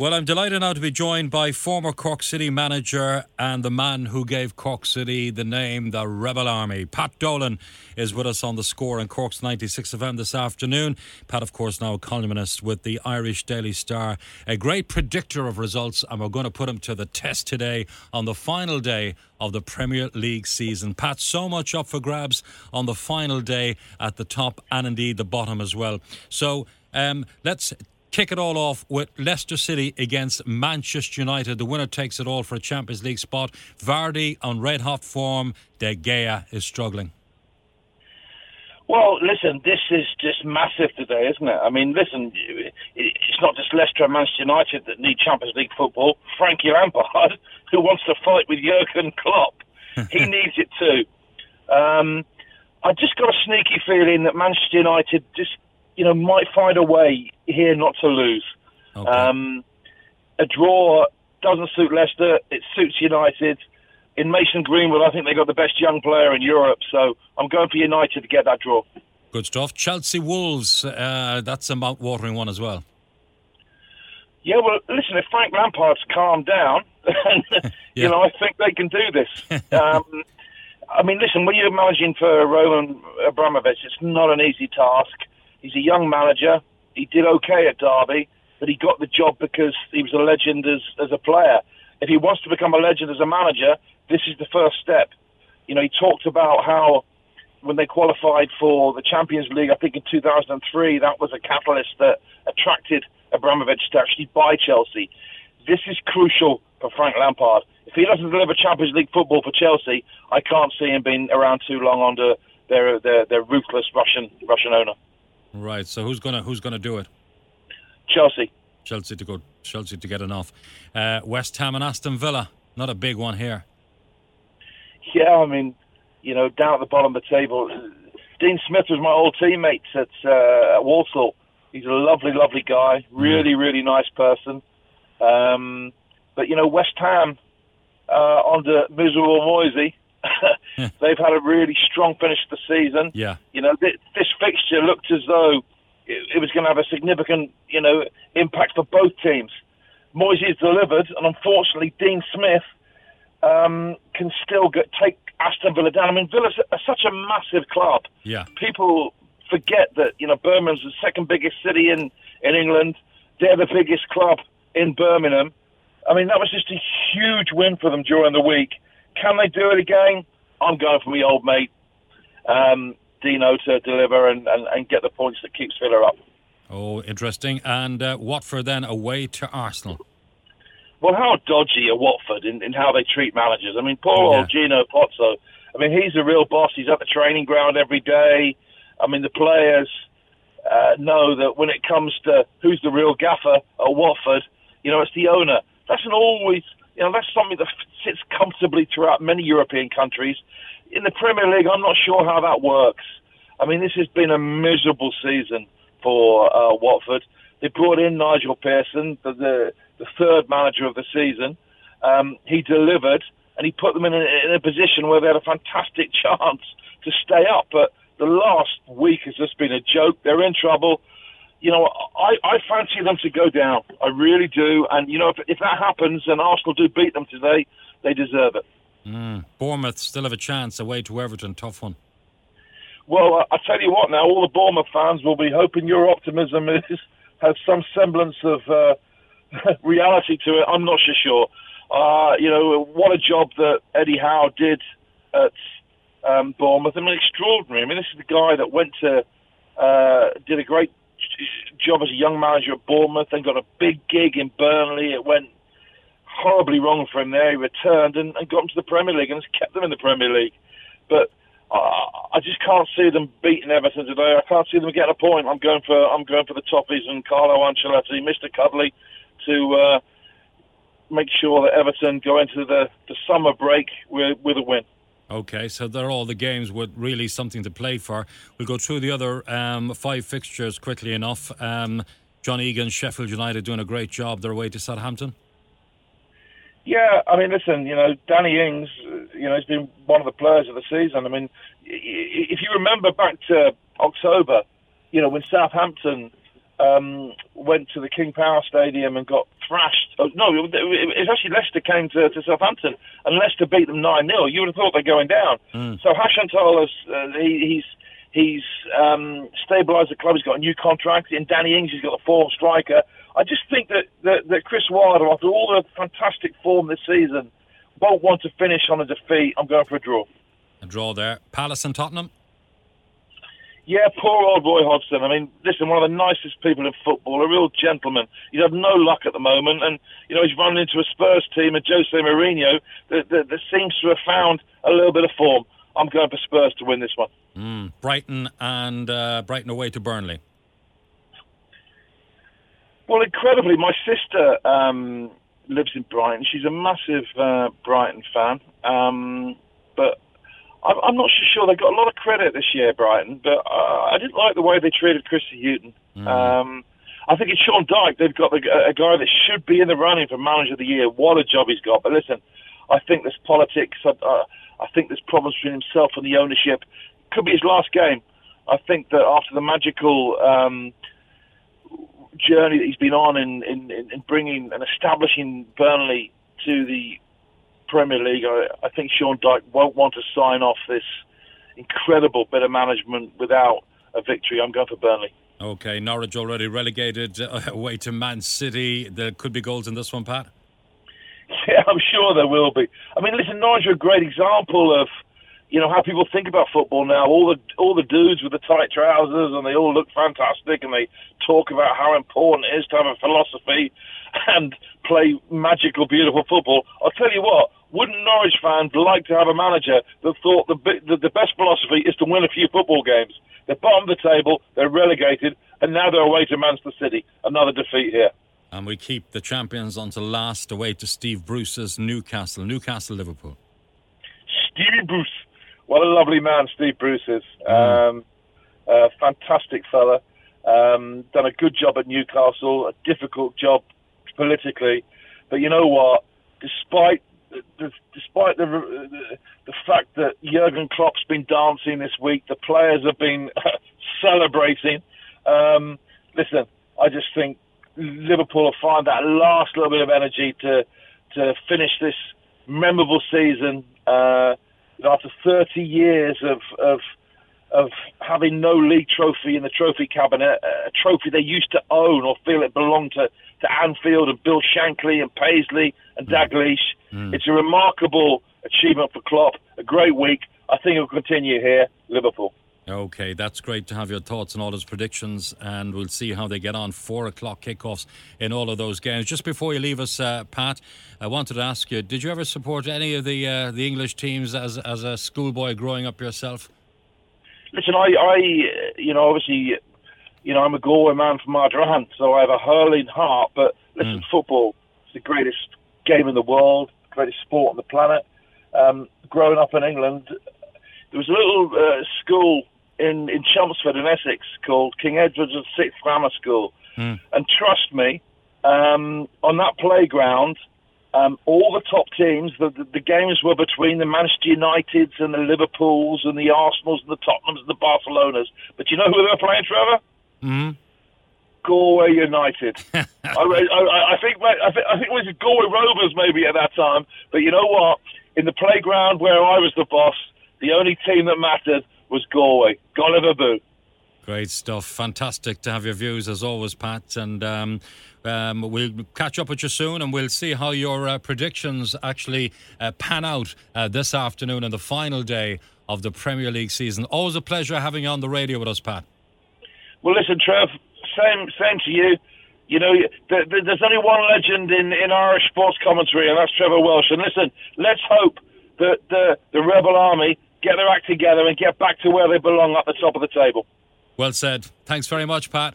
Well, I'm delighted now to be joined by former Cork City manager and the man who gave Cork City the name the Rebel Army. Pat Dolan is with us on the score in Cork's 96 FM this afternoon. Pat, of course, now a columnist with the Irish Daily Star, a great predictor of results, and we're going to put him to the test today on the final day of the Premier League season. Pat, so much up for grabs on the final day at the top and indeed the bottom as well. So um, let's kick it all off with Leicester City against Manchester United. The winner takes it all for a Champions League spot. Vardy on red hot form. De Gea is struggling. Well, listen, this is just massive today, isn't it? I mean, listen, it's not just Leicester and Manchester United that need Champions League football. Frankie Lampard, who wants to fight with Jurgen Klopp, he needs it too. Um, I just got a sneaky feeling that Manchester United just, you know, might find a way here not to lose. Okay. Um, a draw doesn't suit Leicester. It suits United. In Mason Greenwood, I think they got the best young player in Europe. So I'm going for United to get that draw. Good stuff. Chelsea Wolves, uh, that's a mouth-watering one as well. Yeah, well, listen, if Frank Lampard's calmed down, Yeah. you know, I think they can do this. um, I mean, listen, when you're managing for Roman Abramovich, it's not an easy task. He's a young manager. He did okay at Derby, but he got the job because he was a legend as, as a player. If he wants to become a legend as a manager, this is the first step. You know, he talked about how when they qualified for the Champions League, I think in 2003, that was a catalyst that attracted Abramovich to actually buy Chelsea. This is crucial for Frank Lampard. If he doesn't deliver Champions League football for Chelsea, I can't see him being around too long under their their, their ruthless Russian Russian owner. Right. So who's gonna who's gonna do it? Chelsea. Chelsea to go. Chelsea to get enough. Uh, West Ham and Aston Villa. Not a big one here. Yeah, I mean, you know, down at the bottom of the table, Dean Smith was my old teammate at, uh, at Walsall. He's a lovely, lovely guy. Really, really nice person. Um, but you know, West Ham uh, under miserable Moyesy, they've had a really strong finish to the season. Yeah. You know, th- this fixture looked as though it, it was going to have a significant, you know, impact for both teams. Has delivered, and unfortunately, Dean Smith um, can still get, take Aston Villa down. I mean, Villa's a, such a massive club. Yeah. People forget that you know Birmingham's the second biggest city in in England. They're the biggest club in Birmingham. I mean, that was just a huge win for them during the week. Can they do it again? I'm going for my old mate um, Dino to deliver and, and, and get the points that keeps Villa up. Oh, interesting. And uh, Watford then away to Arsenal. Well, how dodgy are Watford in, in how they treat managers? I mean, poor Yeah. old Gino Pozzo. I mean, he's a real boss. He's at the training ground every day. I mean, the players uh, know that when it comes to who's the real gaffer at Watford, you know, it's the owner. That's an always, you know, that's something that sits comfortably throughout many European countries. In the Premier League, I'm not sure how that works. I mean, this has been a miserable season for uh, Watford. They brought in Nigel Pearson, the, the, the third manager of the season. Um, he delivered, and he put them in a, in a position where they had a fantastic chance to stay up. But the last week has just been a joke. They're in trouble. You know, I, I fancy them to go down. I really do. And, you know, if, if that happens and Arsenal do beat them today, they deserve it. Mm. Bournemouth still have a chance away to Everton. Tough one. Well, I, I tell you what. Now, all the Bournemouth fans will be hoping your optimism is has some semblance of uh, reality to it. I'm not so sure. Uh, you know, what a job that Eddie Howe did at um, Bournemouth. I mean, extraordinary. I mean, this is the guy that went to, uh, did a great job as a young manager at Bournemouth, then got a big gig in Burnley. It went horribly wrong for him there. He returned and, and got to the Premier League and has kept them in the Premier League. But uh, I just can't see them beating Everton today. I can't see them getting a point. I'm going for I'm going for the Toffees and Carlo Ancelotti, Mr. Cuddly, to uh, make sure that Everton go into the, the summer break with, with a win. Okay, so they're all the games with really something to play for. We'll go through the other um, five fixtures quickly enough. Um, John Egan, Sheffield United doing a great job. their way to Southampton. Yeah, I mean, listen, you know, Danny Ings, you know, he's been one of the players of the season. I mean, if you remember back to October, you know, when Southampton um, went to the King Power Stadium and got thrashed. Oh, no, it was actually Leicester came to, to Southampton and Leicester beat them 9 0. You would have thought they're going down. Mm. So Hasenhüttl has, uh, he, he's, he's um, stabilised the club. He's got a new contract. In Danny Ings, he's got a fourth striker. I just think that, that, that Chris Wilder, after all the fantastic form this season, won't want to finish on a defeat. I'm going for a draw. A draw there. Palace and Tottenham? Yeah, poor old Roy Hodgson. I mean, listen, one of the nicest people in football, a real gentleman. He's had no luck at the moment, and you know he's run into a Spurs team and Jose Mourinho that, that, that seems to have found a little bit of form. I'm going for Spurs to win this one. Mm, Brighton and uh, Brighton away to Burnley. Well, incredibly, my sister um, lives in Brighton. She's a massive uh, Brighton fan, um, but I'm not so sure. They got a lot of credit this year, Brighton, but uh, I didn't like the way they treated Chrissy Hughton. Mm. Um, I think it's Sean Dyche. They've got the, a guy that should be in the running for Manager of the Year. What a job he's got. But listen, I think there's politics. Uh, I think there's problems between himself and the ownership. Could be his last game. I think that after the magical um, journey that he's been on in, in, in bringing and establishing Burnley to the Premier League, I, I think Sean Dyche won't want to sign off this incredible bit of management without a victory. I'm going for Burnley. Okay, Norwich already relegated uh, away to Man City. There could be goals in this one, Pat. Yeah, I'm sure there will be. I mean, listen, Norwich are a great example of you know how people think about football now. All the all the dudes with the tight trousers, and they all look fantastic, and they talk about how important it is to have a philosophy and play magical, beautiful football. I'll tell you what, wouldn't Norwich fans like to have a manager that thought the, the, the best philosophy is to win a few football games? They're bottom of the table, they're relegated, and now they're away to Manchester City. Another defeat here. And we keep the champions on to last away to Steve Bruce's Newcastle. Newcastle, Liverpool. Stevie Bruce. What a lovely man Steve Bruce is. Mm. Um, a fantastic fella. Um, done a good job at Newcastle, a difficult job politically. But you know what? Despite despite the, the, the fact that Jurgen Klopp's been dancing this week, the players have been celebrating. Um, listen, I just think Liverpool will find that last little bit of energy to to finish this memorable season uh, after 30 years of, of of having no league trophy in the trophy cabinet, a trophy they used to own or feel it belonged to, to Anfield and Bill Shankly and Paisley and Dalglish. Mm. It's a remarkable achievement for Klopp. A great week. I think it'll continue here, Liverpool. Okay, that's great to have your thoughts and all those predictions, and we'll see how they get on. Four o'clock kickoffs in all of those games. Just before you leave us, uh, Pat, I wanted to ask you: Did you ever support any of the uh, the English teams as as a schoolboy growing up yourself? Listen, I, I, you know, obviously, you know, I'm a Galway man from Ardrahan, so I have a hurling heart. But listen, mm. football is the greatest game in the world, greatest sport on the planet. Um, growing up in England, there was a little uh, school in in Chelmsford in Essex called King Edward's and Sixth Grammar School, mm. and trust me, um, on that playground um, all the top teams, the, the, the, games were between the Manchester Uniteds and the Liverpools and the Arsenals and the Tottenhams and the Barcelonas. But you know who they were playing, Trevor? Mm-hmm. Galway United. I, I, I, think I think I think it was Galway Rovers maybe at that time. But you know what? In the playground where I was the boss, the only team that mattered was Galway. Gulliver Boo. Great stuff. Fantastic to have your views as always, Pat. And um, um, we'll catch up with you soon and we'll see how your uh, predictions actually uh, pan out uh, this afternoon on the final day of the Premier League season. Always a pleasure having you on the radio with us, Pat. Well, listen, Trev, same, same to you. You know, there's only one legend in, in Irish sports commentary, and that's Trevor Welsh. And listen, let's hope that the, the Rebel Army get their act together and get back to where they belong at the top of the table. Well said. Thanks very much, Pat.